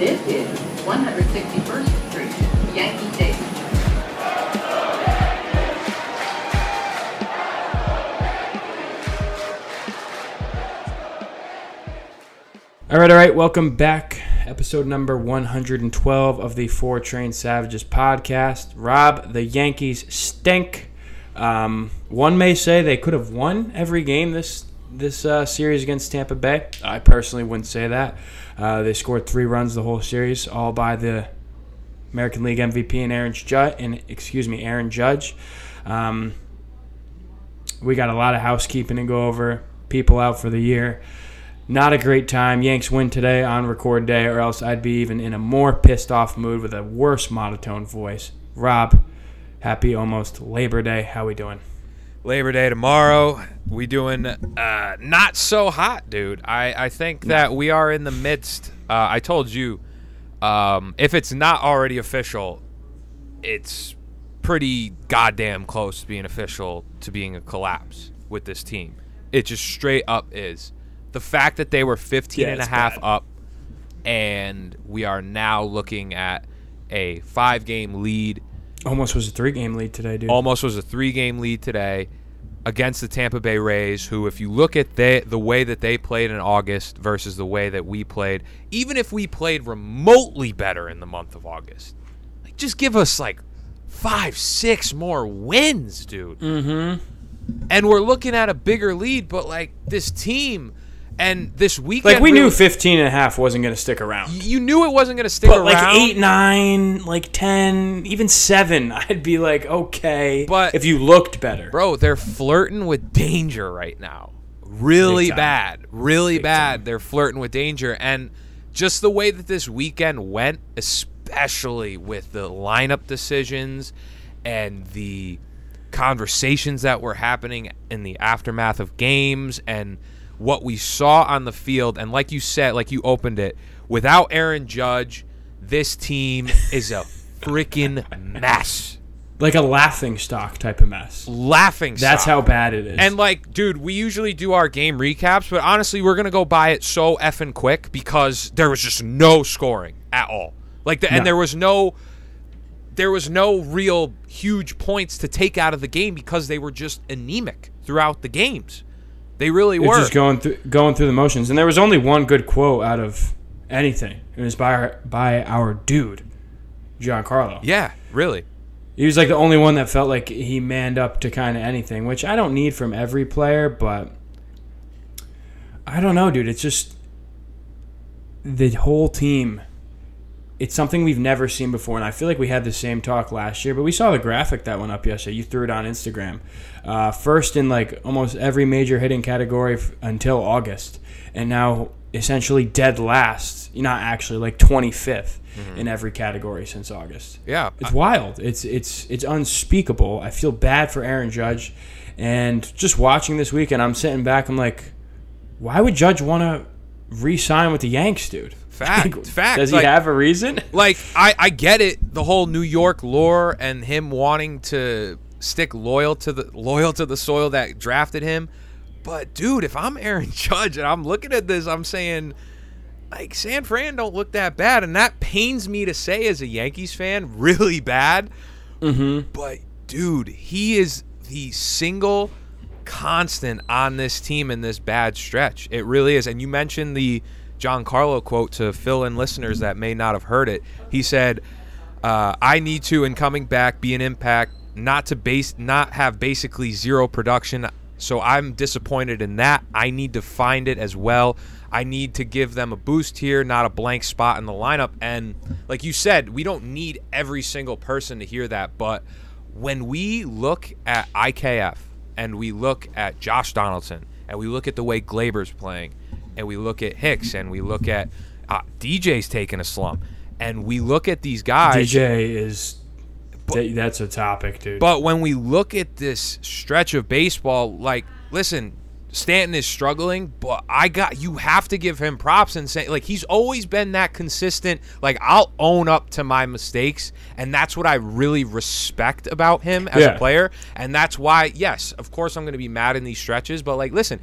This is 161st Street, Yankee Stadium. All right, all right. Welcome back. Episode number 112 of the Four Train Savages podcast. Rob, the Yankees stink. Um, one may say they could have won every game this this uh, series against Tampa Bay. I personally wouldn't say that. Uh, they scored three runs the whole series, all by the American League MVP and Aaron Judge. And excuse me, Aaron Judge. Um, we got a lot of housekeeping to go over. People out for the year. Not a great time. Yanks win today on record day, or else I'd be even in a more pissed off mood with a worse monotone voice. Rob, happy almost Labor Day. How we doing? Labor Day tomorrow. We doing uh, not so hot, dude. I, I think that we are in the midst. Uh, I told you, um, if it's not already official, it's pretty goddamn close to being official to being a collapse with this team. It just straight up is. The fact that they were 15 Yeah, and a half bad. up and we are now looking at a five game lead Almost was a three game lead today, dude. almost was a three game lead today against the Tampa Bay Rays, who, if you look at they, the way that they played in August versus the way that we played, even if we played remotely better in the month of August, like just give us like five, six more wins, dude. Mm-hmm. And we're looking at a bigger lead, but like this team and this weekend, like, we really- knew 15 and a half wasn't going to stick around. you knew it wasn't going to stick But around. like 8, 9, like 10, even 7, I'd be like, okay. But- if you looked better. Bro, they're flirting with danger right now. Really bad. Really Big bad. time. They're flirting with danger. And just the way that this weekend went, especially with the lineup decisions and the conversations that were happening in the aftermath of games and what we saw on the field. And like you said, like you opened it, without Aaron Judge, this team is a freaking mess. Like a laughing stock type of mess. Laughing stock. That's stock. how bad it is. And like, dude, we usually do our game recaps, but honestly, we're gonna go by it so effing quick because there was just no scoring at all. Like, the, No. and there was no, there was no real huge points to take out of the game because they were just anemic throughout the games. They really It's were. just going through going through the motions. And there was only one good quote out of anything. It was by our, by our dude, Giancarlo. yeah, really. He was like the only one that felt like he manned up to kind of anything, which I don't need from every player, but I don't know, dude. It's just the whole team. It's something we've never seen before, and I feel like we had the same talk last year. But we saw the graphic that went up yesterday. You threw it on Instagram. Uh, first in like almost every major hitting category f- until August, and now essentially dead last. Not actually like 25th in every category since August. Yeah, It's wild. It's it's it's unspeakable. I feel bad for Aaron Judge, and just watching this weekend, I'm sitting back. I'm like, why would Judge want to re-sign with the Yanks, dude? Fact, fact, Does he like- have a reason? like I, I get it the whole New York lore and him wanting to stick loyal to the loyal to the soil that drafted him. But dude if I'm Aaron Judge and I'm looking at this I'm saying like San Fran don't look that bad. And that pains me to say as a Yankees fan really bad. Mm-hmm. but dude he is the single constant on this team in this bad stretch. It really is. And you mentioned the Giancarlo quote to fill in listeners that may not have heard it. He said uh, I need to in coming back be an impact not to base not have basically zero production. So I'm disappointed in that. I need to find it as well. I need to give them a boost here not a blank spot in the lineup. And like you said we don't need every single person to hear that but when we look at IKF and we look at Josh Donaldson and we look at the way Gleyber's playing and we look at Hicks and we look at uh, DJ's taking a slump and we look at these guys DJ is th- that's a topic, dude. but when we look at this stretch of baseball, like, listen, Stanton is struggling, but I got you have to give him props and say like he's always been that consistent. Like I'll own up to my mistakes, and that's what I really respect about him as Yeah. a player. And that's why, yes, of course, I'm going to be mad in these stretches. But like, listen,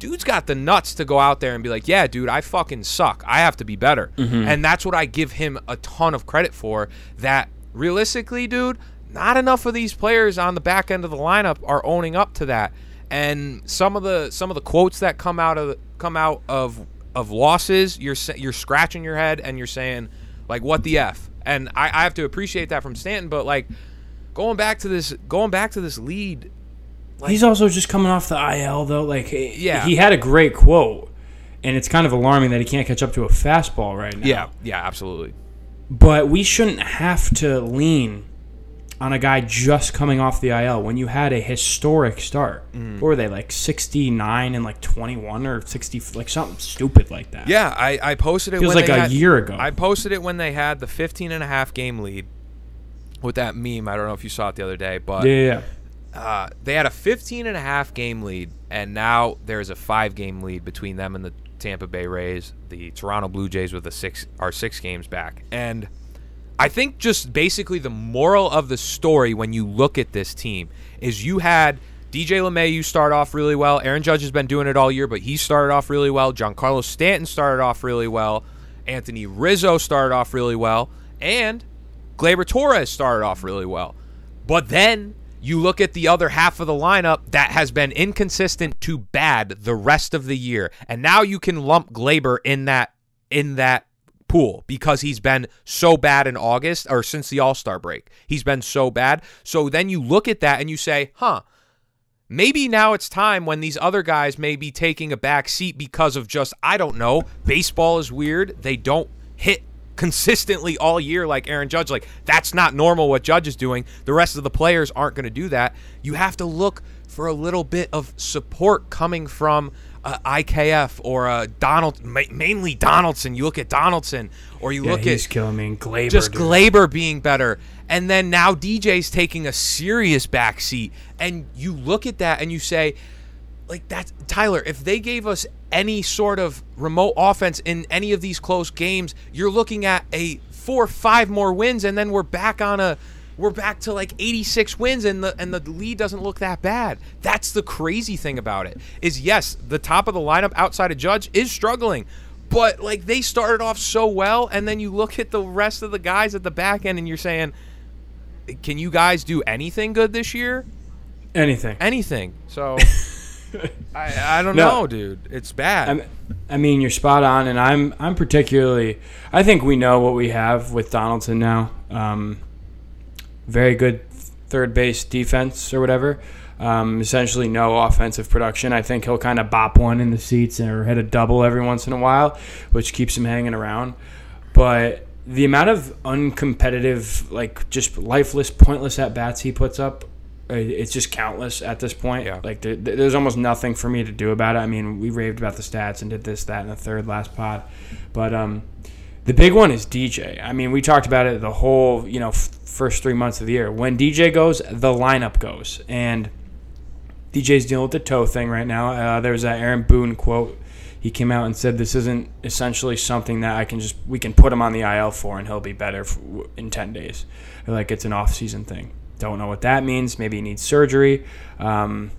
dude's got the nuts to go out there and be like, yeah, dude, I fucking suck. I have to be better. Mm-hmm. And that's what I give him a ton of credit for. That realistically, dude, not enough of these players on the back end of the lineup are owning up to that. And some of the some of the quotes that come out of come out of of losses, you're you're scratching your head and you're saying like, what the f? And I, I have to appreciate that from Stanton, but like going back to this going back to this lead He's also just coming off the IL though. Like, Yeah. he had a great quote, and it's kind of alarming that he can't catch up to a fastball right now. Yeah, yeah, absolutely. But we shouldn't have to lean on a guy just coming off the IL when you had a historic start. Mm-hmm. What were they like 69 and like 21 or 60 like something stupid like that. Yeah, I, I posted it Feels when like a had- year ago. I posted it when they had the 15 and a half game lead with that meme. I don't know if you saw it the other day, but Yeah, yeah, yeah. Uh, they had a 15 and a half game lead, and now there's a five game lead between them and the Tampa Bay Rays. The Toronto Blue Jays with a six are six games back, and I think just basically the moral of the story when you look at this team is you had DJ LeMahieu start off really well. Aaron Judge has been doing it all year, but he started off really well. Giancarlo Stanton started off really well. Anthony Rizzo started off really well, and Gleyber Torres started off really well. But then you look at the other half of the lineup that has been inconsistent to bad the rest of the year. And now you can lump Gleyber in that in that pool because he's been so bad in August or since the All-Star break. He's been so bad. So then you look at that and you say, "Huh, maybe now it's time when these other guys may be taking a back seat because of just I don't know, baseball is weird. They don't hit consistently all year like Aaron Judge. Like that's not normal what Judge is doing. The rest of the players aren't going to do that. You have to look for a little bit of support coming from uh, IKF or uh, Donald, ma- mainly Donaldson. You look at Donaldson, or you Yeah, look he's at killing me. And Gleyber, just dude. Gleyber being better. And then now DJ's taking a serious backseat. And you look at that and you say, like that's Tyler, if they gave us any sort of remote offense in any of these close games, you're looking at a four or five more wins, and then we're back on a we're back to like 86 wins and the and the lead doesn't look that bad. That's the crazy thing about it. Is yes, the top of the lineup outside of Judge is struggling. But like they started off so well and then you look at the rest of the guys at the back end and you're saying can you guys do anything good this year? anything. Anything. So I I don't No. know, dude. It's bad. I'm, I mean, you're spot on, and I'm I'm particularly. I think we know what we have with Donaldson now. Um, very good third base defense or whatever. Um, essentially, no offensive production. I think he'll kind of bop one in the seats or hit a double every once in a while, which keeps him hanging around. But the amount of uncompetitive, like just lifeless, pointless at bats he puts up, it's just countless at this point. Yeah. Like there, there's almost nothing for me to do about it. I mean, we raved about the stats and did this, that, and the third last pod, but um, the big one is DJ. I mean, we talked about it the whole you know f- first three months of the year. When DJ goes, the lineup goes, and DJ's dealing with the toe thing right now. Uh, there was that Aaron Boone quote. He came out and said this isn't essentially something that I can just we can put him on the IL for and he'll be better f in ten days. Like it's an off season thing. Don't know what that means. Maybe he needs surgery. Um,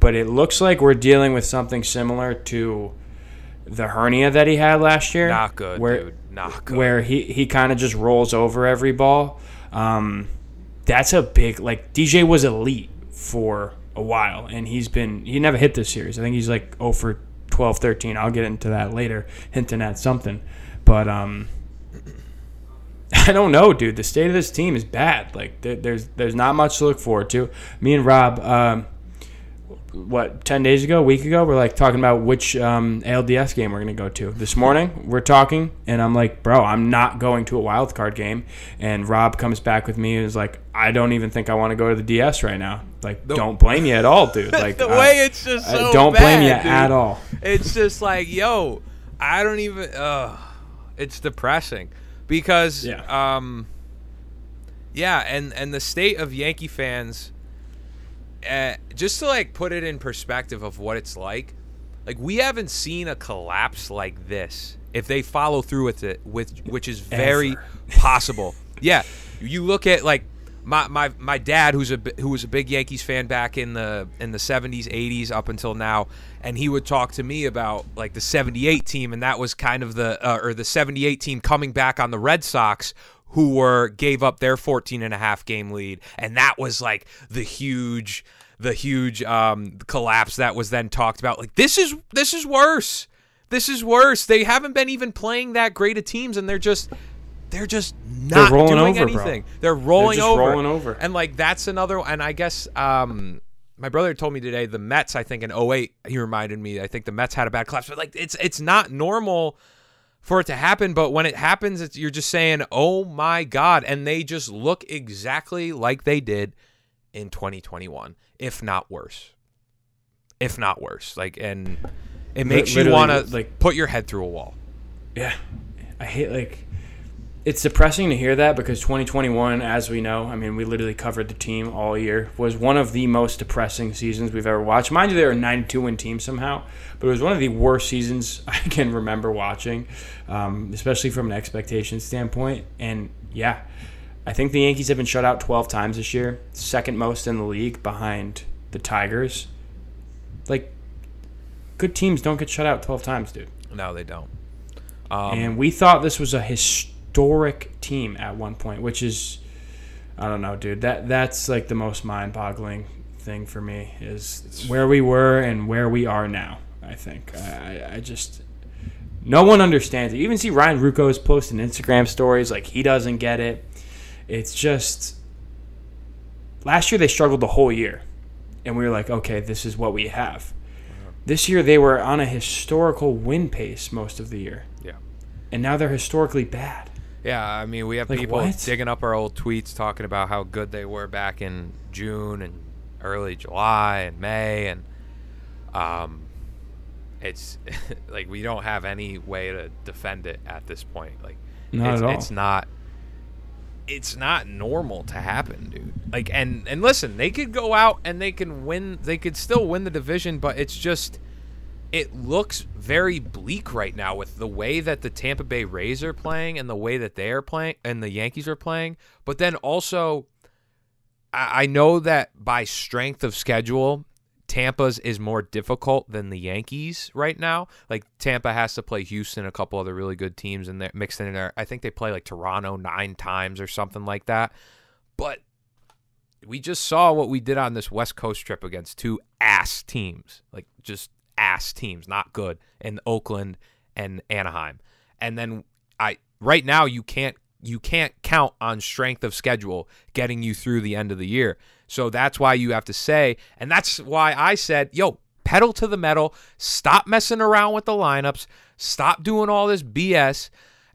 but it looks like we're dealing with something similar to the hernia that he had last year. Not good, where, dude. Not good. Where he, he kind of just rolls over every ball. Um, that's a big like DJ was elite for a while, and he's been he never hit this series. I think he's like 0 for 12, 13. I'll get into that later, hinting at something. But um, I don't know, dude. The state of this team is bad. Like there, there's there's not much to look forward to. Me and Rob, um, what ten days ago, a week ago, we're like talking about which um, ALDS game we're gonna go to. This morning, we're talking, and I'm like, bro, I'm not going to a wild card game. And Rob comes back with me and is like, I don't even think I want to go to the DS right now. Like, don't blame you at all, dude. Like the way it's just I so don't blame you dude. at all. It's just like, yo, I don't even. Uh, it's depressing because, Yeah. um, yeah, and and the state of Yankee fans, uh, just to like put it in perspective of what it's like, like we haven't seen a collapse like this. If they follow through with it, with which is very possible. yeah, you look at like my, my my dad who's a who was a big Yankees fan back in the in the 70s 80s up until now and he would talk to me about like the 78 team and that was kind of the uh, or the 78 team coming back on the Red Sox who were gave up their 14 and a half game lead and that was like the huge the huge um, collapse that was then talked about. Like this is this is worse. This is worse. They haven't been even playing that great of teams and they're just they're just not rolling doing over, bro. anything they're rolling over. just over rolling over. and like that's another and i guess um my brother told me today the Mets I think in 08 he reminded me I think the Mets had a bad collapse but like it's it's not normal for it to happen but when it happens it's you're just saying oh my god and they just look exactly like they did in 2021 if not worse if not worse like and it makes you want to like- put your head through a wall Yeah, I hate like. It's depressing to hear that because 2021, as we know, I mean, we literally covered the team all year, was one of the most depressing seasons we've ever watched. Mind you, they were a 92 win team somehow, but it was one of the worst seasons I can remember watching, um, especially from an expectation standpoint. And yeah, I think the Yankees have been shut out 12 times this year, second most in the league behind the Tigers. Like, good teams don't get shut out 12 times, dude. no they don't um, and we thought this was a historic team at one point, which is, I don't know, dude. That that's like the most mind-boggling thing for me is where we were and where we are now. I think I, I just no one understands it. You even see Ryan Ruocco's posting Instagram stories like he doesn't get it. It's just last year they struggled the whole year, and we were like, okay, this is what we have. This year they were on a historical win pace most of the year yeah and now they're historically bad. Yeah, I mean, we have Like, people what? digging up our old tweets talking about how good they were back in June and early July and May, and um, it's like we don't have any way to defend it at this point. Like, Not it's, at all. it's not. It's not normal to happen, dude. Like, and and listen, they could go out and they can win. They could still win the division, but it's just it looks very bleak right now with the way that the Tampa Bay Rays are playing and the way that they are playing and the Yankees are playing. But then also, I, know that by strength of schedule, Tampa's is more difficult than the Yankees right now. Like Tampa has to play Houston, a couple other really good teams, and they're mixed in there. I think they play like Toronto nine times or something like that. But we just saw what we did on this West Coast trip against two ass teams, like just ass teams, not good, in Oakland and Anaheim. And then I right now you can't you can't count on strength of schedule getting you through the end of the year. So that's why you have to say, and that's why I said, yo, pedal to the metal, stop messing around with the lineups, stop doing all this BS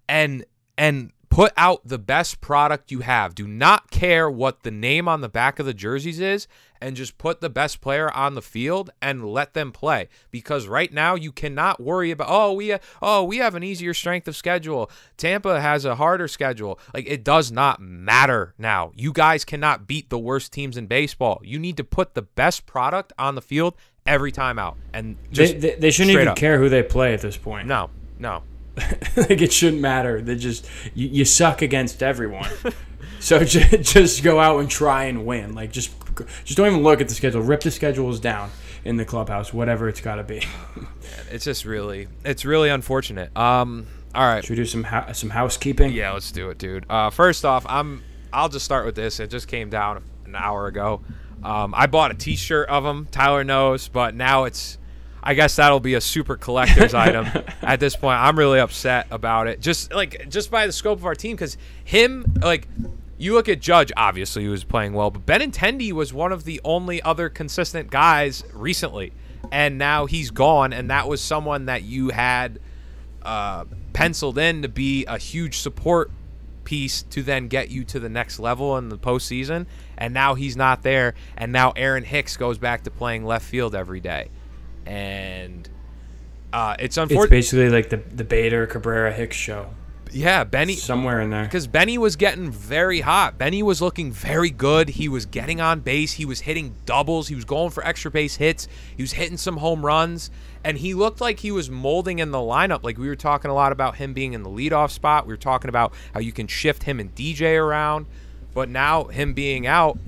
and and put out the best product you have. Do not care what the name on the back of the jerseys is and just put the best player on the field and let them play because right now you cannot worry about oh we oh we have an easier strength of schedule. Tampa has a harder schedule. Like it does not matter now. You guys cannot beat the worst teams in baseball. You need to put the best product on the field every time out. And They, just they, they shouldn't even up. care who they play at this point. No. No. like it shouldn't matter. They just you, you suck against everyone. so just, just go out and try and win. Like just just don't even look at the schedule. Rip the schedules down in the clubhouse, whatever it's got to be. It's just really it's really unfortunate. Um all right. Should we do some some housekeeping? Yeah, let's do it, dude. Uh, first off, I'm. I'll just start with this. It just came down an hour ago. Um, I bought a T-shirt of him. Tyler knows, but now it's. I guess that'll be a super collector's item at this point. I'm really upset about it. Just like just by the scope of our team, because him like. You look at Judge, obviously, who was playing well, but Benintendi was one of the only other consistent guys recently. And now he's gone, and that was someone that you had uh, penciled in to be a huge support piece to then get you to the next level in the postseason. And now he's not there. And now Aaron Hicks goes back to playing left field every day. And uh, it's unfortunate. It's basically like the the Bader Cabrera Hicks show. yeah, Benny. Somewhere in there. Because Benny was getting very hot. Benny was looking very good. He was getting on base. He was hitting doubles. He was going for extra base hits. He was hitting some home runs. And he looked like he was molding in the lineup. Like we were talking a lot about him being in the leadoff spot. We were talking about how you can shift him and DJ around. But now him being out,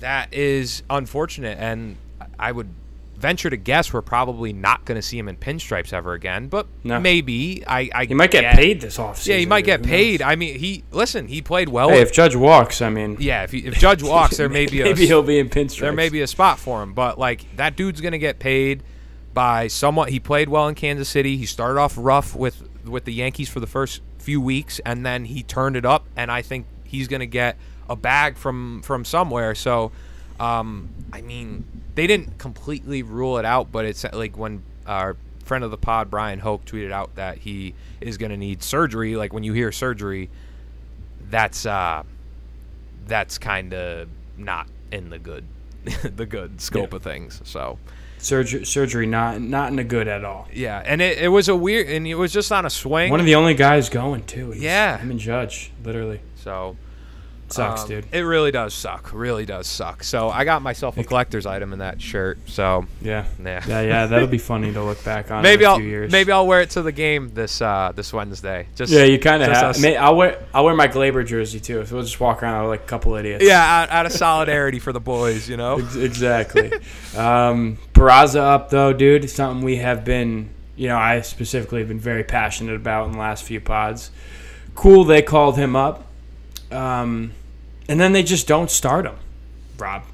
that is unfortunate, and I would venture to guess we're probably not going to see him in pinstripes ever again. But No. maybe I, I He might get get- paid this offseason. Yeah, he might get paid. I mean, he listen. He played well. Hey, if Judge walks, I mean, yeah, if, he, if Judge walks, there may be a maybe he'll be in pinstripes. there may be a spot for him. But like that dude's gonna get paid by someone. He played well in Kansas City. He started off rough with with the Yankees for the first few weeks, and then he turned it up. And I think he's gonna get a bag from from somewhere. So, um, I mean, they didn't completely rule it out, but it's like when our friend of the pod Bryan Hoch tweeted out that he is gonna need surgery. Like when you hear surgery, that's uh that's kind of not in the good the good scope Yeah. of things so surgery. Surgery not not in the good at all. yeah and it, it was a weird and it was just on a swing One of the only guys going too. He's- Yeah. him and Judge, literally so sucks, um, dude. it really does suck really does suck so i got myself a collector's item in that shirt so Yeah, yeah, yeah, yeah. That'll be funny to look back on. maybe in a i'll few years. maybe i'll wear it to the game this uh this wednesday just Yeah, you kind of have. us- I'll wear I'll wear my Gleyber jersey too. So we'll just walk around like a couple idiots. yeah out, out of solidarity for the boys you know exactly. um, Peraza up though, dude. Something we have been, you know, I specifically have been very passionate about in the last few pods. Cool, they called him up, um, and then they just don't start him. Rob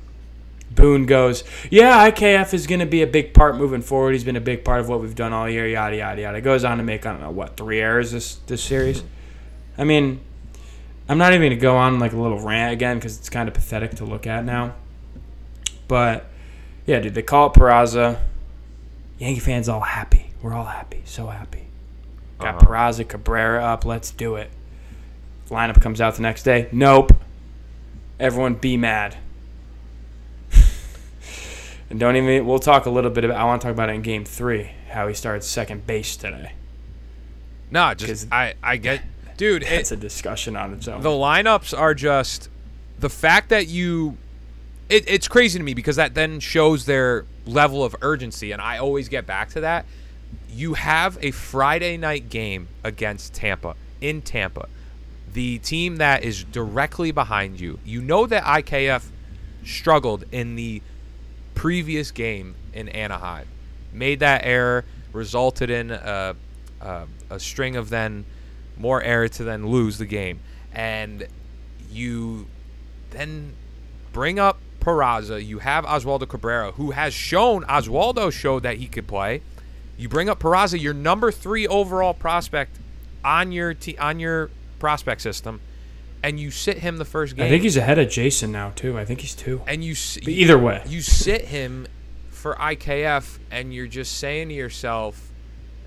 Boone goes, yeah, IKF is going to be a big part moving forward. He's been a big part of what we've done all year. Yada yada yada. Goes on to make I don't know what three errors this this series. I mean, I'm not even going to go on like a little rant again because it's kind of pathetic to look at now. But yeah, dude, they call it Peraza. Yankee fans all happy. We're all happy. So happy. Got Uh-huh. Peraza, Cabrera up. Let's do it. Lineup comes out the next day. Nope. Everyone be mad. and don't even. We'll talk a little bit about. I want to talk about it in Game Three. How he started second base today. no just i i get dude it, It's a discussion on its own. the lineups are just the fact that you it, it's crazy to me because that then shows their level of urgency and i always get back to that you have a friday night game against tampa in tampa the team that is directly behind you you know that ikf struggled in the previous game in anaheim made that error resulted in a, a, a string of then more error to then lose the game. And you then bring up Peraza. You have Oswaldo Cabrera, who has shown, Oswaldo showed that he could play. You bring up Peraza, your number three overall prospect on your te- on your prospect system, and you sit him the first game. I think he's ahead of Jasson now too. I think he's two. and you But either way, you sit him for IKF and you're just saying to yourself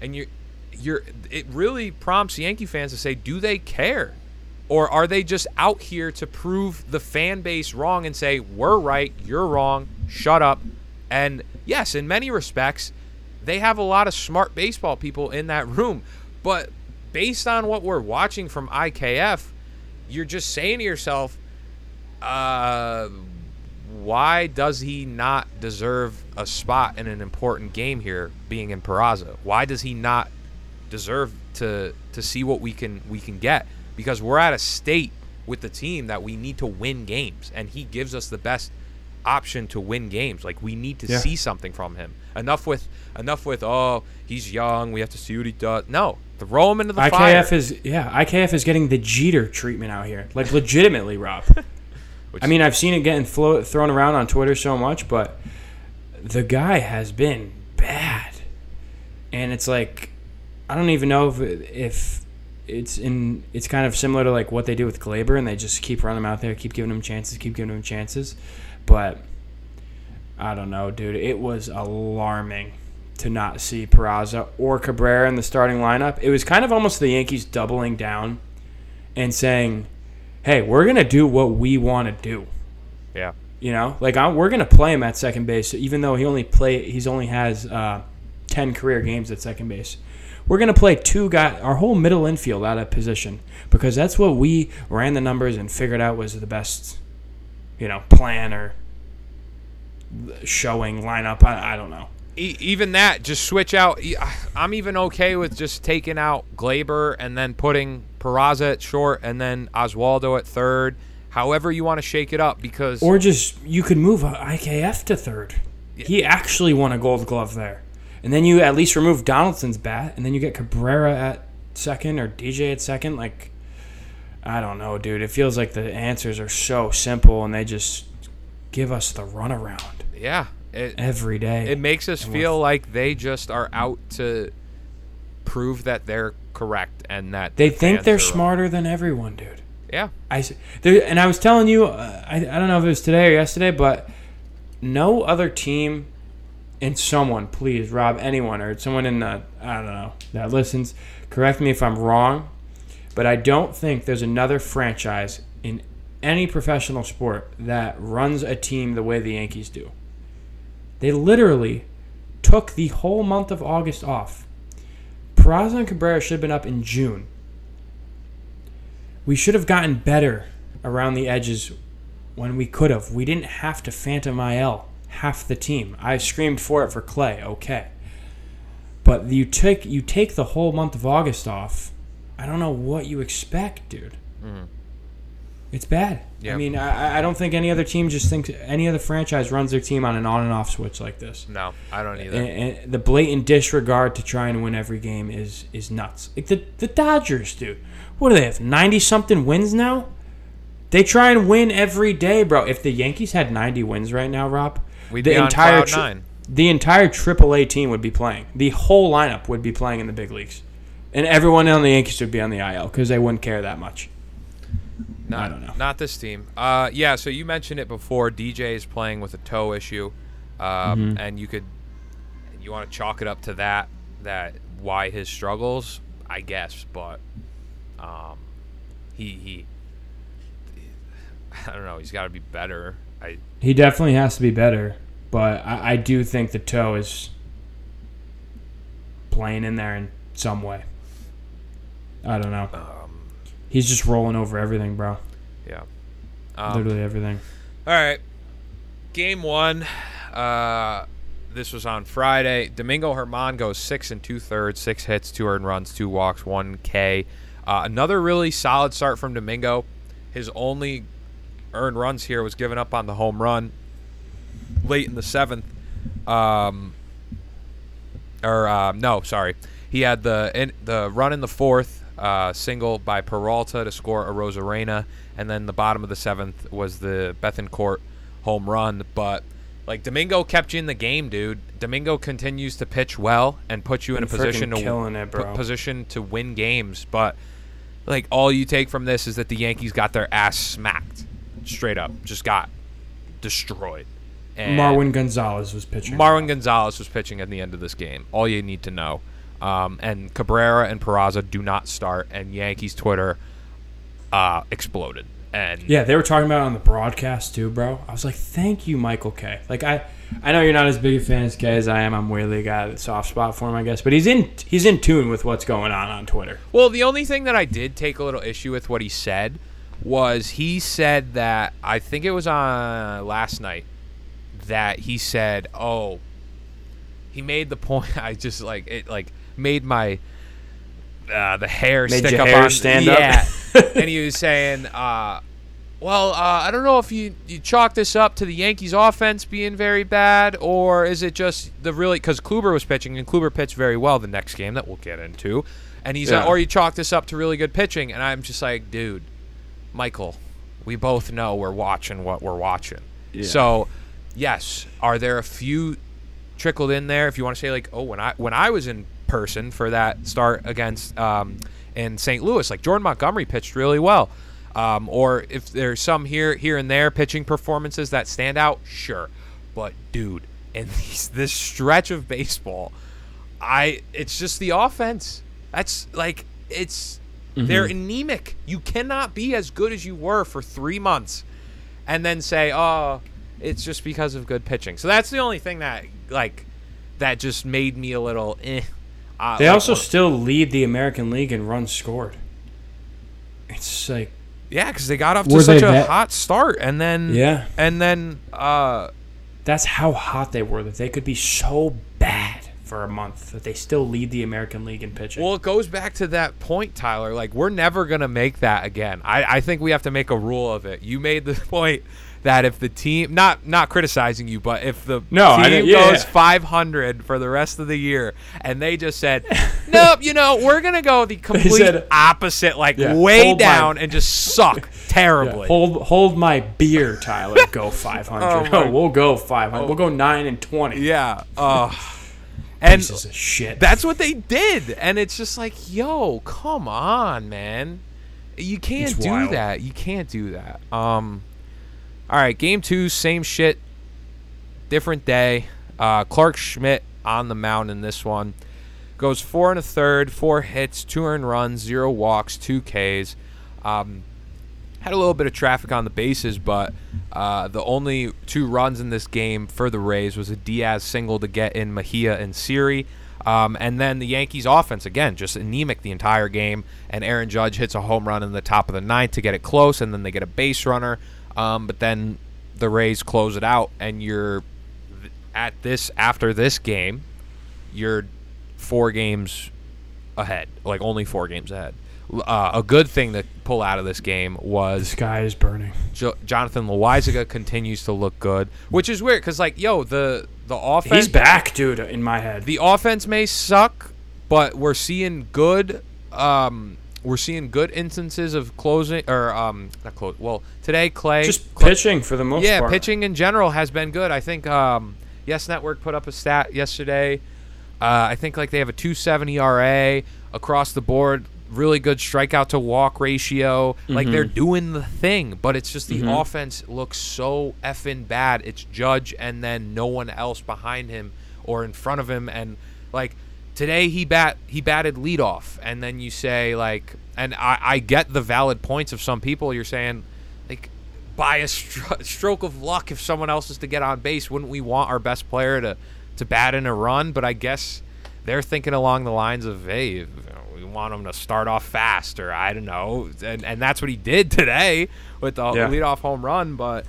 and you're you're it really prompts Yankee fans to say do they care or are they just out here to prove the fan base wrong and say we're right you're wrong shut up and yes in many respects they have a lot of smart baseball people in that room but based on what we're watching from IKF you're just saying to yourself uh why does he not deserve a spot in an important game here being in Peraza? Why does he not deserve to to see what we can we can get? Because we're at a state with the team that we need to win games and he gives us the best option to win games. Like we need to Yeah. see something from him. Enough with enough with oh, he's young, we have to see what he does. No. Throw him into the fire. IKF is yeah. IKF is getting the Jeter treatment out here, like legitimately, Rob. Which- I mean, I've seen it getting flo- thrown around on Twitter so much, but the guy has been bad, and it's like I don't even know if if it's in it's kind of similar to like what they do with Gleyber, and they just keep running him out there, keep giving him chances, keep giving him chances, but I don't know, dude. It was alarming to not see Peraza or Cabrera in the starting lineup. It was kind of almost the Yankees doubling down and saying, "Hey, we're gonna do what we want to do." yeah. You know, like I'm, we're gonna play him at second base, even though he only play he's only has uh, ten career games at second base. We're gonna play two guys, our whole middle infield out of position because that's what we ran the numbers and figured out was the best, you know, plan or showing lineup. I, I don't know. E- even that, just switch out. I'm even okay with just taking out Gleyber and then putting Peraza at short and then Oswaldo at third however you want to shake it up because Or just you could move IKF to third. He actually won a Gold Glove there, and then you at least remove Donaldson's bat, and then you get Cabrera at second or DJ at second. Like, I don't know, dude. It feels like the answers are so simple, and they just give us the runaround yeah, it, every day. it makes us And feel like they just are out to prove that they're correct and that they the think they're are wrong. smarter than everyone, dude. Yeah, I there, and I was telling you, uh, I, I don't know if it was today or yesterday, but no other team and someone, please, Rob, anyone or someone in the I don't know that listens, correct me if I'm wrong, but I don't think there's another franchise in any professional sport that runs a team the way the Yankees do. They literally took the whole month of August off. Peraza and Cabrera should have been up in June. We should have gotten better around the edges when we could have. We didn't have to Phantom IL half the team. I screamed for it for Clay, okay. But you take you take the whole month of August off. I don't know what you expect, dude. Mm-hmm. It's bad. Yeah. I mean, I, I don't think any other team just thinks any other franchise runs their team on an on and off switch like this. no, I don't either. And, and the blatant disregard to try and win every game is is nuts. Like the the Dodgers, dude. What do they have? Ninety something wins now. They try and win every day, bro. If the Yankees had ninety wins right now, Rob, We'd the entire nine. the entire AAA team would be playing. The whole lineup would be playing in the big leagues, and everyone on the Yankees would be on the IL because they wouldn't care that much. Not, I don't know. Not this team. Uh, yeah. So you mentioned it before. DJ is playing with a toe issue, um, Mm-hmm. and you could, you want to chalk it up to that. That why his struggles, I guess. But, um, he he. I don't know. He's got to be better. I He definitely has to be better, but I, I do think the toe is playing in there in some way. I don't know. um He's just rolling over everything, bro. yeah. Um, Literally everything. All right. Game one. Uh, this was on Friday. Domingo Germán goes six and two thirds, six hits, two earned runs, two walks, one K. Uh, another really solid start from Domingo. His only earned runs here was given up on the home run late in the seventh. Um, or uh, no, sorry, he had the in, the run in the fourth, uh, single by Peralta to score Arozarena, and then the bottom of the seventh was the Bethancourt home run. But like Domingo kept you in the game, dude. Domingo continues to pitch well and put you in a position to it, bro. position to win games. But like all you take from this is that the Yankees got their ass smacked, straight up, just got destroyed. And Marwin Gonzalez was pitching. Marwin Gonzalez was pitching at the end of this game. All you need to know. Um, and Cabrera and Peraza do not start, and Yankees Twitter uh, exploded. And Yeah, they were talking about it on the broadcast too, bro. I was like, "Thank you, Michael Kay." Like I, I know you're not as big a fan as K as I am. I'm weirdly got a soft spot for him, I guess. But he's in he's in tune with what's going on on Twitter. Well, the only thing that I did take a little issue with what he said was he said that I think it was on last night that he said, "Oh, he made the point." I just like it, like made my uh, the hair Made stick up hair on stand up? yeah. and he was saying, uh, "Well, uh, I don't know if you you chalk this up to the Yankees' offense being very bad, or is it just the really because Kluber was pitching and Kluber pitched very well the next game that we'll get into." And he's Yeah. like, or you chalk this up to really good pitching, and I'm just like, dude, Michael, we both know we're watching what we're watching. So, yes, are there a few trickled in there? If you want to say like, oh, when I when I was in person for that start against um, in St. Louis, like Jordan Montgomery pitched really well. Um, or if there's some here here and there pitching performances that stand out, sure. But dude, in these, this stretch of baseball, I it's just the offense. That's like it's they're anemic. You cannot be as good as you were for three months, and then say, "Oh, it's just because of good pitching." So that's the only thing that like that just made me a little. Eh. Uh, They like, also still lead the American League in runs scored. It's like yeah, because they got off to such a that- hot start, and then yeah, and then uh that's how hot they were that they could be so bad for a month that they still lead the American League in pitching. Well, it goes back to that point, Tyler. Like we're never gonna make that again. I, I think we have to make a rule of it. You made the point that if the team not not criticizing you, but if the No, I team yeah, goes 500 for the rest of the year, and they just said, nope, you know, we're gonna go the complete said- opposite, like Yeah, way hold my- down and just suck Yeah, terribly. hold hold my beer, Tyler. Go 500. Oh Oh, we'll go 500. We'll go 9 and 20. yeah. Uh, and Pieces of shit. That's what they did, and it's just like, yo, come on, man. You can't It's do wild. that. You can't do that. Um, all right, game two, same shit, different day. Uh, Clarke Schmidt on the mound in this one goes four and a third, four hits, two earned runs, zero walks, two Ks. Um, had a little bit of traffic on the bases, but uh, the only two runs in this game for the Rays was a Diaz single to get in Mejia and Siri. Um, and then the Yankees offense, again, just anemic the entire game. And Aaron Judge hits a home run in the top of the ninth to get it close, and then they get a base runner. Um, but then the Rays close it out, and you're at this after this game, you're four games ahead, like only four games ahead. Uh, a good thing to pull out of this game the was sky is burning. jo- Jonathan Loáisiga continues to look good, which is weird because like yo the the offense He's back, dude, in my head. the offense may suck, but we're seeing good. Um, we're seeing good instances of closing or um, not close. Well, today Clay Just Cl- pitching for the most yeah, part. pitching in general has been good. I think um, Yes Network put up a stat yesterday. Uh, I think like they have a 270 ERA across the board. Really good strikeout to walk ratio. Like they're doing the thing, but it's just the offense looks so effing bad. It's Judge and then no one else behind him or in front of him. And like today he bat he batted leadoff, and then you say like, and I, I get the valid points of some people. You're saying like by a stro- stroke of luck, if someone else is to get on base, wouldn't we want our best player to to bat in a run? But I guess they're thinking along the lines of, hey, we want him to start off fast, or I don't know, and and that's what he did today with the Yeah. leadoff home run. But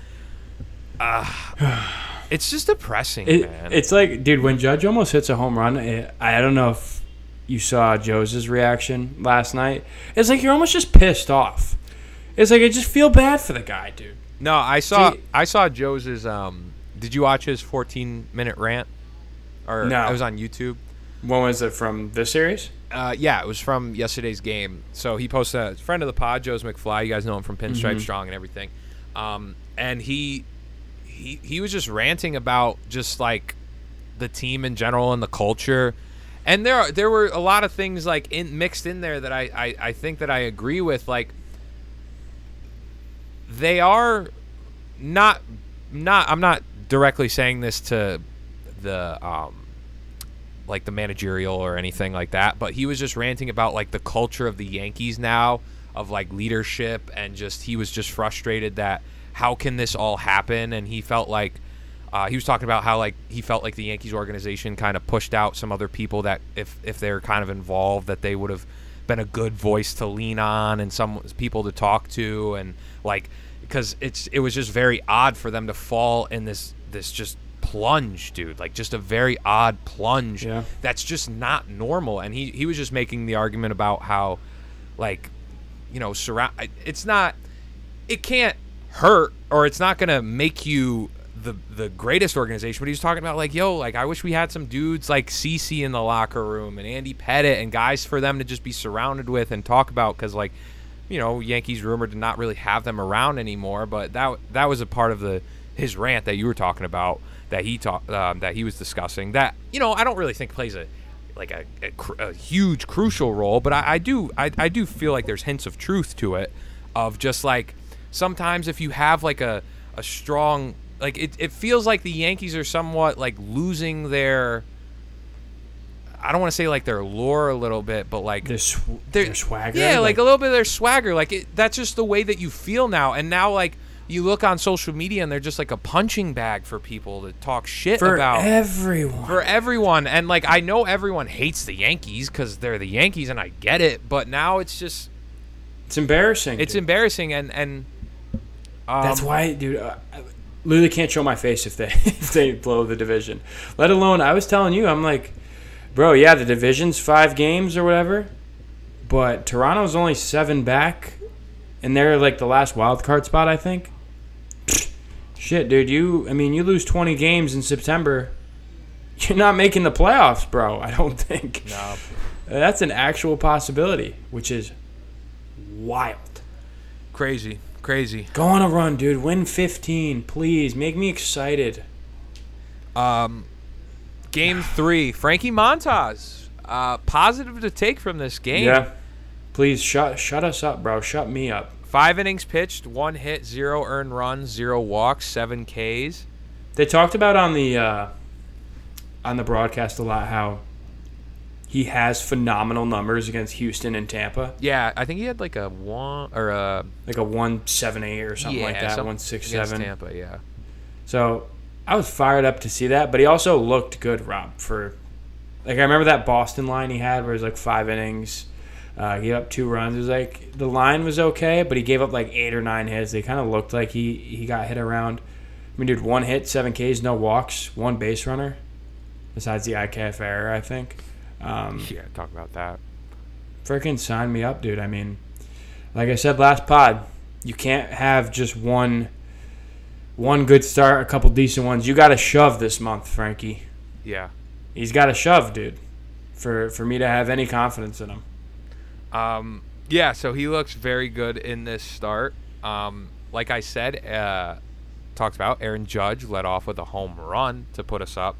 uh, it's just depressing, It, man. it's like, dude, when Judge almost hits a home run, it, I don't know if you saw Joe's reaction last night. It's like you're almost just pissed off. It's like I just feel bad for the guy, dude. no, I saw See- I saw Joe's. Um, did you watch his 14 minute rant? Or No. it was on YouTube. When was it from this series? Uh, yeah, it was from yesterday's game. So he posted a friend of the pod, Joe's McFly. You guys know him from Pinstripe Strong and everything. Um, and he he he was just ranting about just like the team in general and the culture. And there are, there were a lot of things like in mixed in there that I, I, I think that I agree with. Like they are not not I'm not directly saying this to the um like the managerial or anything like that, but he was just ranting about like the culture of the Yankees now of like leadership and just he was just frustrated that how can this all happen? And he felt like uh, he was talking about how like he felt like the Yankees organization kind of pushed out some other people that if if they're kind of involved that they would have been a good voice to lean on and some people to talk to. And like because it's it was just very odd for them to fall in this this just plunge dude. Like just a very odd plunge Yeah. that's just not normal. And he he was just making the argument about how like you know surround it's not it can't hurt or it's not gonna make you the the greatest organization but he was talking about like yo like i wish we had some dudes like cc in the locker room and andy pettitte and guys for them to just be surrounded with and talk about because like you know yankees rumored to not really have them around anymore but that that was a part of the his rant that you were talking about that he talked um, that he was discussing that you know i don't really think plays a like a, a, cr- a huge crucial role but I, I do I, I do feel like there's hints of truth to it of just like sometimes if you have like a, a strong like it, it feels like the yankees are somewhat like losing their i don't want to say like their lore a little bit but like Their, sw- their- their swagger. yeah like, a little bit of their swagger like it, that's just the way that you feel now and now like you look on social media and they're just like a punching bag for people to talk shit about. for about everyone. for everyone and like i know everyone hates the yankees because they're the yankees and i get it but now it's just it's embarrassing. it's dude. embarrassing and and um, That's why, dude. Uh, I literally can't show my face if they if they blow the division. Let alone, I was telling you, I'm like, Bro, yeah, the division's five games or whatever, but Toronto's only seven back, and they're like the last wild card spot, I think. Shit, dude, you. I mean, you lose twenty games in September, you're not making the playoffs, bro. I don't think. No. That's an actual possibility, which is wild. Crazy. Crazy. Go on a run, dude. Win 15, please. Make me excited. Um, game three, Frankie Montas. Uh, positive to take from this game. Yeah. Please shut shut us up, bro. Shut me up. Five innings pitched, one hit, zero earned runs, zero walks, seven Ks. They talked about on the uh, on the broadcast a lot how he has phenomenal numbers against Houston and Tampa, Yeah, I think he had like a one or a like a one seven eight or something yeah, like that, some- one six seven. Tampa. Yeah. So I was fired up to see that, but he also looked good, Rob. For like I remember that Boston line he had where it was like five innings, uh, gave up two runs. It was like the line was okay, but he gave up like eight or nine hits. They kind of looked like he he got hit around. I mean, dude, one hit, seven Ks, no walks, one base runner, besides the IKF error, I think. Um, Yeah, talk about that. freaking sign me up, dude. I mean, like I said last pod, you can't have just one one good start, a couple decent ones. You got to shove this month, Frankie. Yeah. He's got to shove, dude, for for me to have any confidence in him. Um, yeah, so he looks very good in this start. Um, like I said, uh, talked about Aaron Judge led off with a home run to put us up.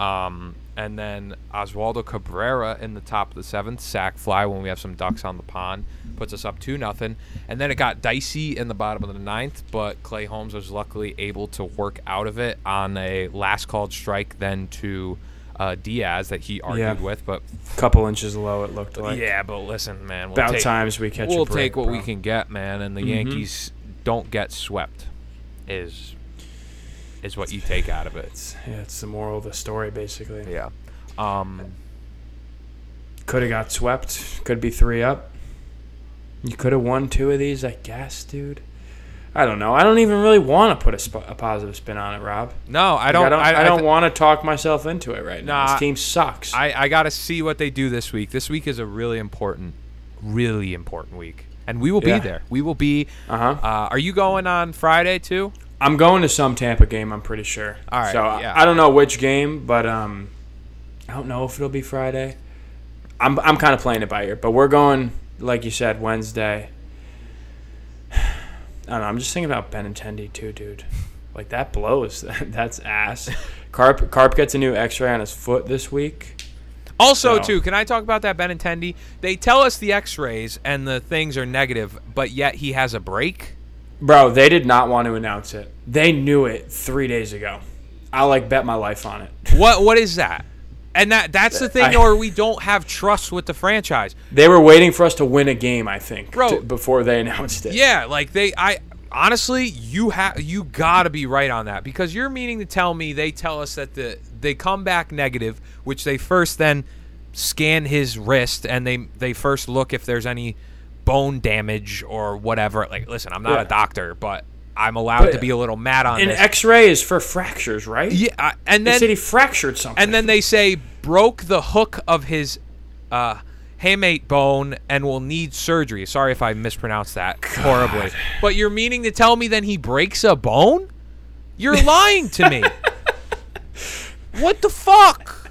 Um, and then Oswaldo Cabrera in the top of the seventh, sack fly when we have some ducks on the pond, puts us up two nothing. And then it got dicey in the bottom of the ninth, but Clay Holmes was luckily able to work out of it on a last called strike, then to uh, Diaz that he argued Yeah. with. But Couple inches low, it looked like. yeah, but listen, man, we'll About take, times we catch. we'll a break, take what we can get, man. And the Mhm. Yankees don't get swept. Is is what you take out of it. It's, yeah, it's the moral of the story, basically. Yeah. Um. Could have got swept. Could be three up. You could have won two of these, I guess, dude. I don't know. I don't even really want to put a, sp- a positive spin on it, Rob. No, I don't. I don't. I, I, don't th- want to talk myself into it right now. Nah, this team sucks. I, I got to see what they do this week. This week is a really important, really important week, and we will Yeah. be there. We will be. uh huh. Uh, are you going on Friday too? I'm going to some Tampa game. I'm pretty sure. All right, So I- yeah. I don't know which game, but um, I don't know if it'll be Friday. I'm I'm kind of playing it by ear, but we're going like you said Wednesday. I don't know. I'm just thinking about Benintendi too, dude. Like that blows. That's ass. Carp Carp gets a new X-ray on his foot this week. Also, So- too, can I talk about that Benintendi? They tell us the X-rays and the things are negative, but yet he has a break. Bro, they did not want to announce it. They knew it three days ago. I like bet my life on it. What what is that? And that that's the thing, I- or we don't have trust with the franchise. They were waiting for us to win a game, I think, Bro. to- before they announced it. Yeah, like they I honestly you have you got to be right on that because you're meaning to tell me they tell us that the they come back negative, which they first then scan his wrist and they they first look if there's any bone damage or whatever. Like listen, I'm not Yeah. a doctor, but I'm allowed But- to be a little mad on An this. X-ray is for fractures, right? yeah, I- and They then said he fractured something. and then they say broke the hook of his uh, hamate bone and will need surgery. Sorry if I mispronounced that horribly. But you're meaning to tell me then he breaks a bone? You're lying to me. what the fuck?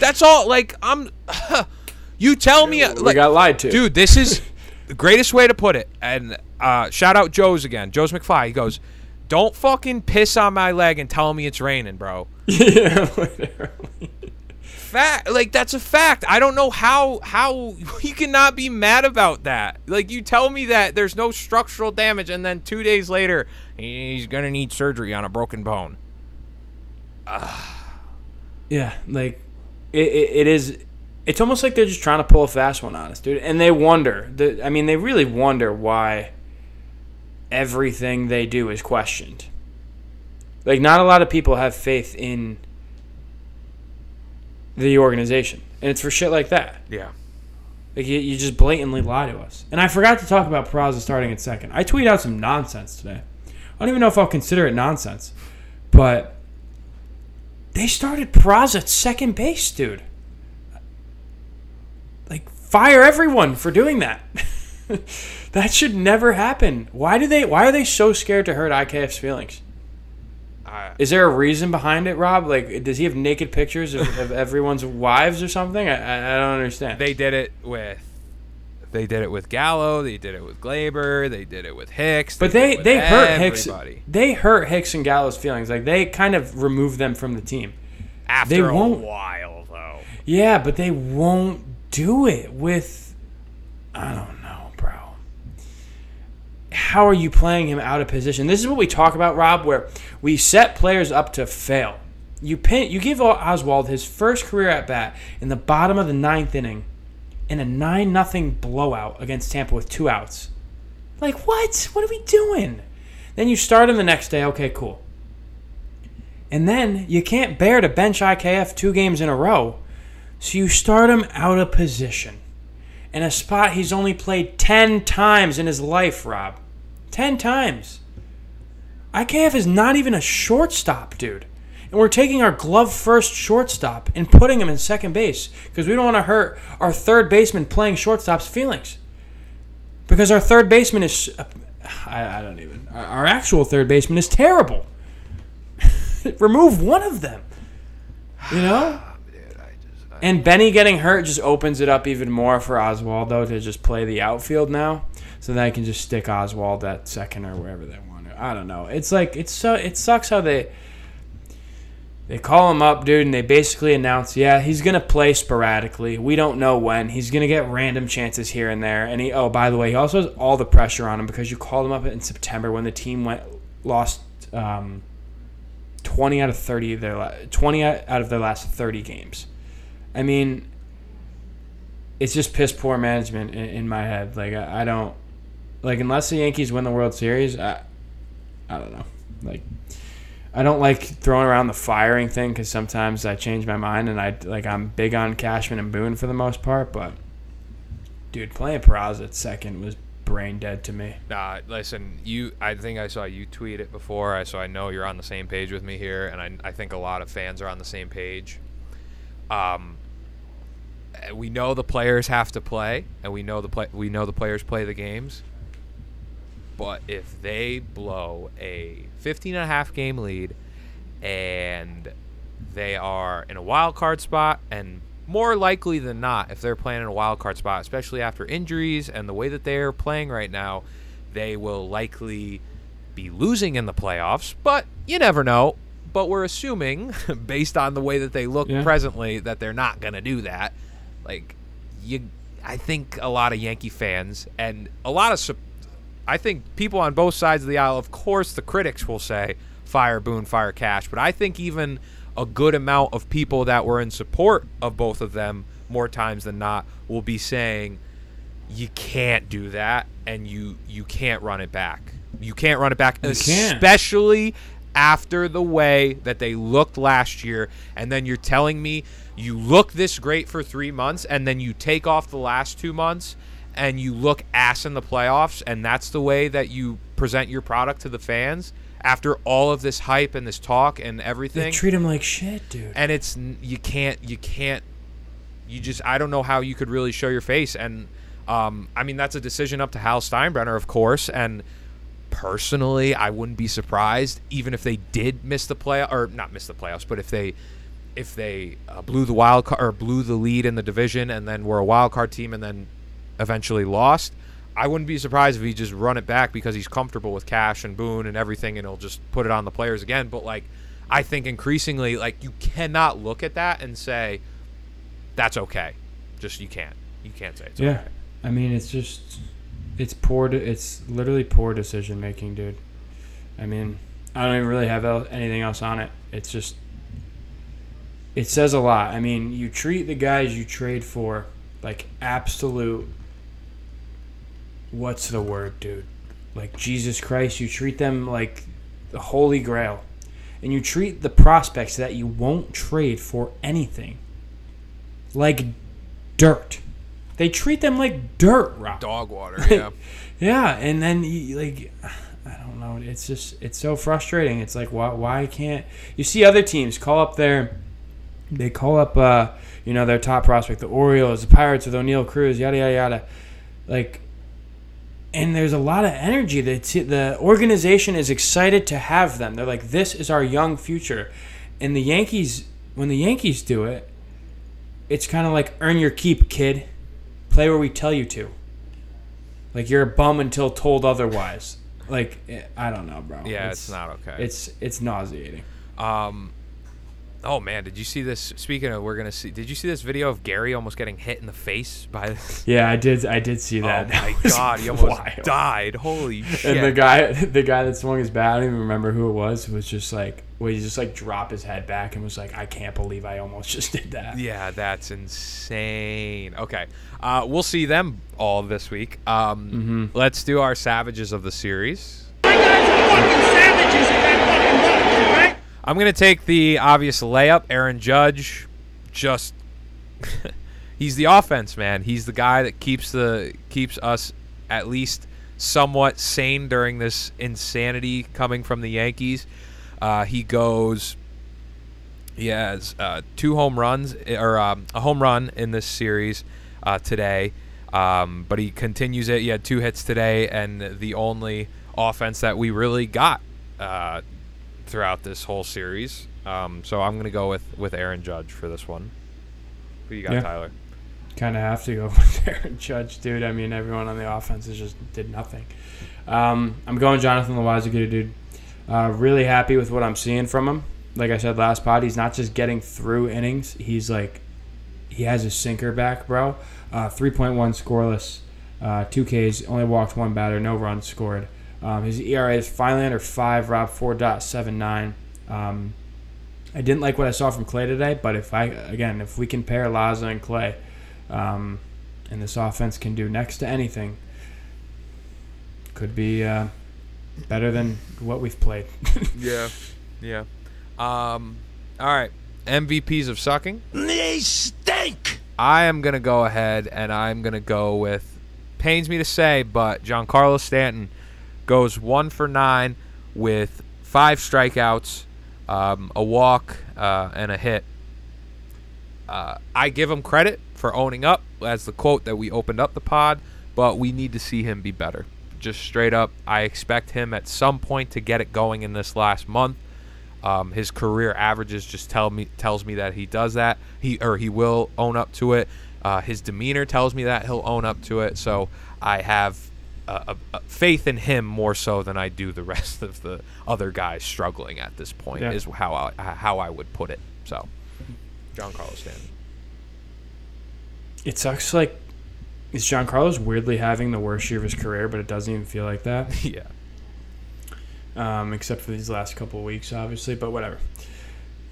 That's all. Like I'm. you tell me, we like, got lied to. dude. This is the greatest way to put it. And uh, shout out Joe's again. Joe's McFly. He goes, "Don't fucking piss on my leg and tell me it's raining, bro." yeah, literally. fact like that's a fact i don't know how how you cannot be mad about that like you tell me that there's no structural damage and then two days later he's gonna need surgery on a broken bone Yeah, like it, it, it is. It's almost like they're just trying to pull a fast one on us, dude. And they wonder. The, I mean, they really wonder why everything they do is questioned. Like, not a lot of people have faith in the organization, and it's for shit like that. yeah Like you, you just blatantly lie to us. And I forgot to talk about Peraza starting at second. I tweeted out some nonsense today. I don't even know if I'll consider it nonsense, but they started Peraza at second base, dude. Fire everyone for doing that. that should never happen. Why do they? Why are they so scared to hurt IKF's feelings? Is there a reason behind it, Rob? Like, does he have naked pictures of, of everyone's wives or something? I, I, don't understand. they did it with. They did it with Gallo. They did it with Gleyber. They did it with Hicks. but did they they hurt Hicks. They hurt Hicks and Gallo's feelings. Like they kind of removed them from the team. After they a won't- while, though. Yeah, but they won't do it with. I don't know, bro. How are you playing him out of position? This is what we talk about, Rob, where we set players up to fail. You pin, you give Oswald his first career at bat in the bottom of the ninth inning, in a nine nothing blowout against Tampa with two outs. Like what? What are we doing? Then you start him the next day. Okay, cool. And then you can't bear to bench IKF two games in a row. So you start him out of position in a spot he's only played 10 times in his life, Rob. 10 times. IKF is not even a shortstop, dude. And we're taking our glove first shortstop and putting him in second base because we don't want to hurt our third baseman playing shortstop's feelings. Because our third baseman is. Uh, I, I don't even. Our, our actual third baseman is terrible. Remove one of them. You know? And Benny getting hurt just opens it up even more for Oswaldo to just play the outfield now, so I can just stick Oswald at second or wherever they want to. I don't know. It's like it's so it sucks how they they call him up, dude, and they basically announce, yeah, he's gonna play sporadically. We don't know when. He's gonna get random chances here and there. And he, oh, by the way, he also has all the pressure on him because you called him up in September when the team went lost um, twenty out of thirty of their twenty out of their last thirty games. I mean, it's just piss poor management in, in my head. Like I, I don't like unless the Yankees win the World Series. I, I don't know. Like I don't like throwing around the firing thing because sometimes I change my mind and I like I'm big on Cashman and Boone for the most part. But dude, playing Peraza at second was brain dead to me. Nah, listen, you. I think I saw you tweet it before, so I know you're on the same page with me here, and I, I think a lot of fans are on the same page. Um, Uh, we know the players have to play, and we know the play. We know the players play the games. But if they blow a 15 and a half game lead, and they are in a wild card spot, and more likely than not, if they're playing in a wild card spot, especially after injuries and the way that they're playing right now, they will likely be losing in the playoffs. But you never know. But we're assuming, based on the way that they look Yeah. presently, that they're not gonna do that. Like, you, I think a lot of Yankee fans and a lot of, I think people on both sides of the aisle. Of course, the critics will say fire Boone, fire Cash, but I think even a good amount of people that were in support of both of them more times than not will be saying you can't do that and you you can't run it back. You can't run it back, can't. especially after the way that they looked last year. And then you're telling me you look this great for three months, and then you take off the last two months, and you look ass in the playoffs, and that's the way that you present your product to the fans after all of this hype and this talk and everything. They treat him like shit, dude. and it's you can't you can't you just I don't know how you could really show your face and um, I mean that's a decision up to Hal Steinbrenner of course and personally I wouldn't be surprised even if they did miss the play or not miss the playoffs but if they if they uh, blew the wild card or blew the lead in the division and then were a wild card team and then eventually lost I wouldn't be surprised if he just run it back because he's comfortable with Cash and Boone and everything and he'll just put it on the players again but like I think increasingly like you cannot look at that and say that's okay. Just you can't. You can't say it's Yeah, okay. I mean it's just it's poor. De- it's literally poor decision making, dude. I mean, I don't even really have el- anything else on it. It's just it says a lot. I mean, you treat the guys you trade for like absolute. What's the word, dude? Like Jesus Christ, you treat them like the Holy Grail, and you treat the prospects that you won't trade for anything like dirt. They treat them like dirt, Rob. Dog water, yeah. Yeah, and then you, like I don't know, it's just it's so frustrating. It's like why why can't you see other teams call up their they call up, uh, you know, their top prospect, the Orioles, the Pirates with O'Neill Cruz, yada yada yada. Like, and there's a lot of energy. The t- the organization is excited to have them. They're like, this is our young future, and the Yankees, when the Yankees do it, it's kind of like earn your keep, kid. Play where we tell you to. Like you're a bum until told otherwise. Like eh, I don't know, bro. Yeah, it's, not okay. It's it's nauseating. Um, oh man, did you see this? Speaking of, we're gonna see. Did you see this video of Gary almost getting hit in the face by? The, Yeah, I did. I did see that. oh That my god, he almost wild. died. Holy shit! And the guy, the guy that swung his bat, I don't even remember who it was. It was just like, well, he just like dropped his head back and was like, I can't believe I almost just did that. Yeah, that's insane. Okay, uh, we'll see them all this week. Um, Mm-hmm. Let's do our savages of the series. I'm gonna take the obvious layup. Aaron Judge, just he's the offense man. He's the guy that keeps the keeps us at least somewhat sane during this insanity coming from the Yankees. Uh, he goes. He has uh, two home runs or um, a home run in this series uh, today, um, but he continues it. He had two hits today, and the only offense that we really got uh, throughout this whole series. Um, so I'm gonna go with with Aaron Judge for this one. Who you got, Yeah. Tyler? kind of have to go with Aaron Judge, dude. I mean, everyone on the offense just did nothing. Um, I'm going Jonathan Loáisiga, dude. Uh, really happy with what I'm seeing from him. Like I said last pod, he's not just getting through innings. He's like, he has his sinker back, bro. Uh, 3.1 scoreless, uh, two Ks, only walked one batter, no runs scored. Um, his ERA is finally under five, Rob 4.79. Um, I didn't like what I saw from Clay today, but if I again, if we can pair Laza and Clay, um, and this offense can do next to anything, could be uh, better than what we've played. Yeah, yeah. Um, all right. MVPs of sucking. They stink. I am gonna go ahead and I'm gonna go with. Pains me to say, but Giancarlo Stanton goes one for nine with five strikeouts, um, a walk, uh, and a hit. Uh, I give him credit for owning up, as the quote that we opened up the pod, but we need to see him be better. Just straight up, I expect him at some point to get it going in this last month. Um, his career averages just tell me tells me that he does that. He or he will own up to it. Uh, his demeanor tells me that he'll own up to it. So I have uh, a, a faith in him more so than I do the rest of the other guys struggling at this point. Yeah. Is how I how I would put it. So, Giancarlo Stanton. it sucks. Like, is Giancarlo weirdly having the worst year of his career, but it doesn't even feel like that. yeah. um, except for these last couple of weeks, obviously. But whatever.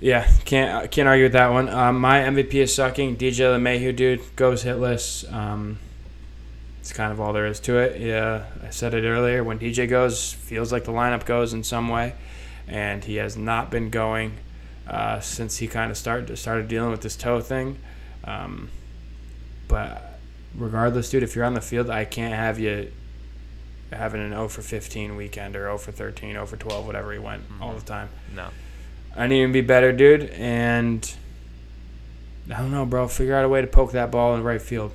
Yeah, can't can't argue with that one. Um, my MVP is sucking. DJ LeMahieu, dude, goes hitless. Um, it's kind of all there is to it. Yeah, I said it earlier. When DJ goes, feels like the lineup goes in some way, and he has not been going uh, since he kind of started started dealing with this toe thing. Um, but regardless, dude, if you're on the field, I can't have you having an 0 for 15 weekend or 0 for 13, 0 for 12, whatever he went all the time. No. I need him to be better, dude. And I don't know, bro. Figure out a way to poke that ball in right field.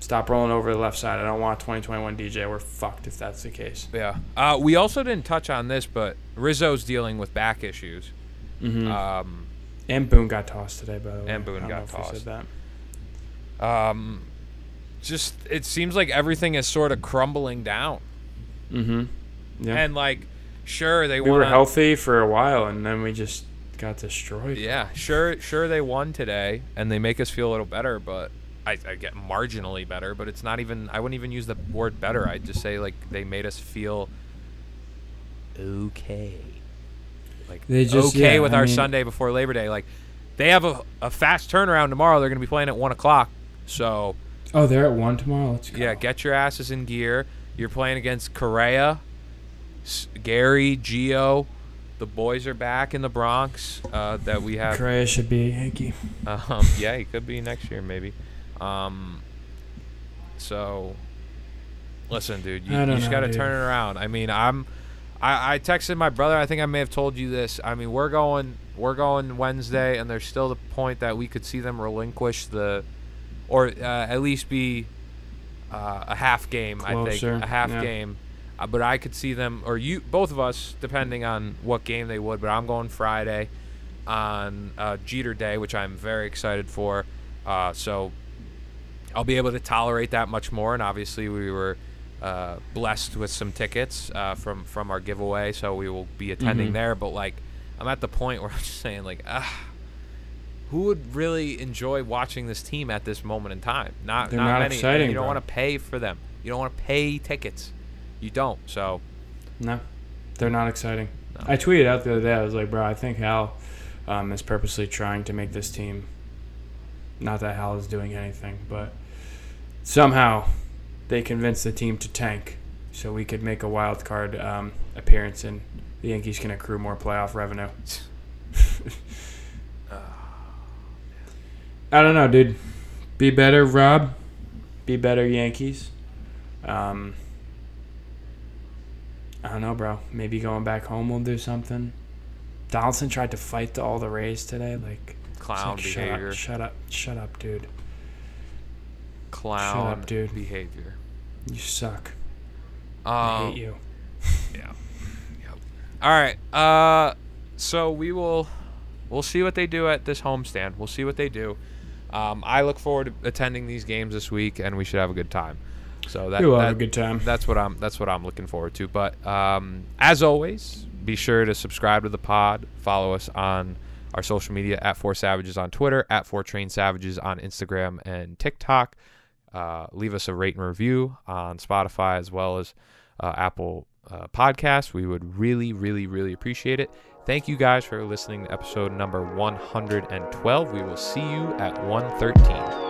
Stop rolling over the left side. I don't want 2021 DJ. We're fucked if that's the case. Yeah. Uh, we also didn't touch on this, but Rizzo's dealing with back issues. Mm-hmm. Um, and Boone got tossed today, by the way. And Boone I don't got know if we tossed. Said that. um, just it seems like everything is sort of crumbling down. Mm-hmm. Yeah. And like, sure they we won. were on- healthy for a while, and then we just got destroyed. Yeah, sure, sure they won today, and they make us feel a little better, but I, I get marginally better, but it's not even. I wouldn't even use the word better. I'd just say like they made us feel okay, like They just- okay yeah, with I our mean- Sunday before Labor Day. Like they have a, a fast turnaround tomorrow. They're going to be playing at one o'clock, so Oh, they're at one tomorrow. Let's go. yeah, get your asses in gear. You're playing against Correa, Gary, Gio. The boys are back in the Bronx. Uh, that we have. Correa should be a Yankee. Um, yeah, he could be next year, maybe. Um, so, listen, dude, you, you just got to turn it around. I mean, I'm, I, I texted my brother. I think I may have told you this. I mean, we're going we're going Wednesday, and there's still the point that we could see them relinquish the, or uh, at least be uh, a half game. I think a half yeah. game. Uh, but I could see them, or you, both of us, depending on what game they would. But I'm going Friday on uh, Jeter Day, which I'm very excited for. Uh, so I'll be able to tolerate that much more. And obviously, we were uh, blessed with some tickets uh, from from our giveaway, so we will be attending Mhm. there. But like, I'm at the point where I'm just saying, like, ah, who would really enjoy watching this team at this moment in time? Not They're not, not many. exciting, You don't bro. want to pay for them. You don't want to pay tickets. You don't. So No, they're not exciting. No. I tweeted out the other day. I was like, bro, I think Hal um, is purposely trying to make this team. Not that Hal is doing anything, but somehow they convinced the team to tank so we could make a wild card um, appearance and the Yankees can accrue more playoff revenue. I don't know, dude. Be better, Rob. Be better, Yankees. Um, I don't know, bro. Maybe going back home will do something. Donaldson tried to fight the, all the Rays today. Like, clown like, shut behavior. up, shut up, shut up, dude. Clown dude. behavior. You suck. I Um, hate you. Yeah. Yep. All right. Uh, so we will, we'll see what they do at this homestand. We'll see what they do. Um, I look forward to attending these games this week, and we should have a good time. So that, You will that have a good time. that's what I'm that's what I'm looking forward to. But um, as always, be sure to subscribe to the pod. Follow us on our social media at Four Savages on Twitter, at Four Train Savages on Instagram and TikTok. Uh, leave us a rate and review on Spotify as well as uh, Apple uh, Podcasts. We would really, really, really appreciate it. Thank you guys for listening to episode number 112. We will see you at 113.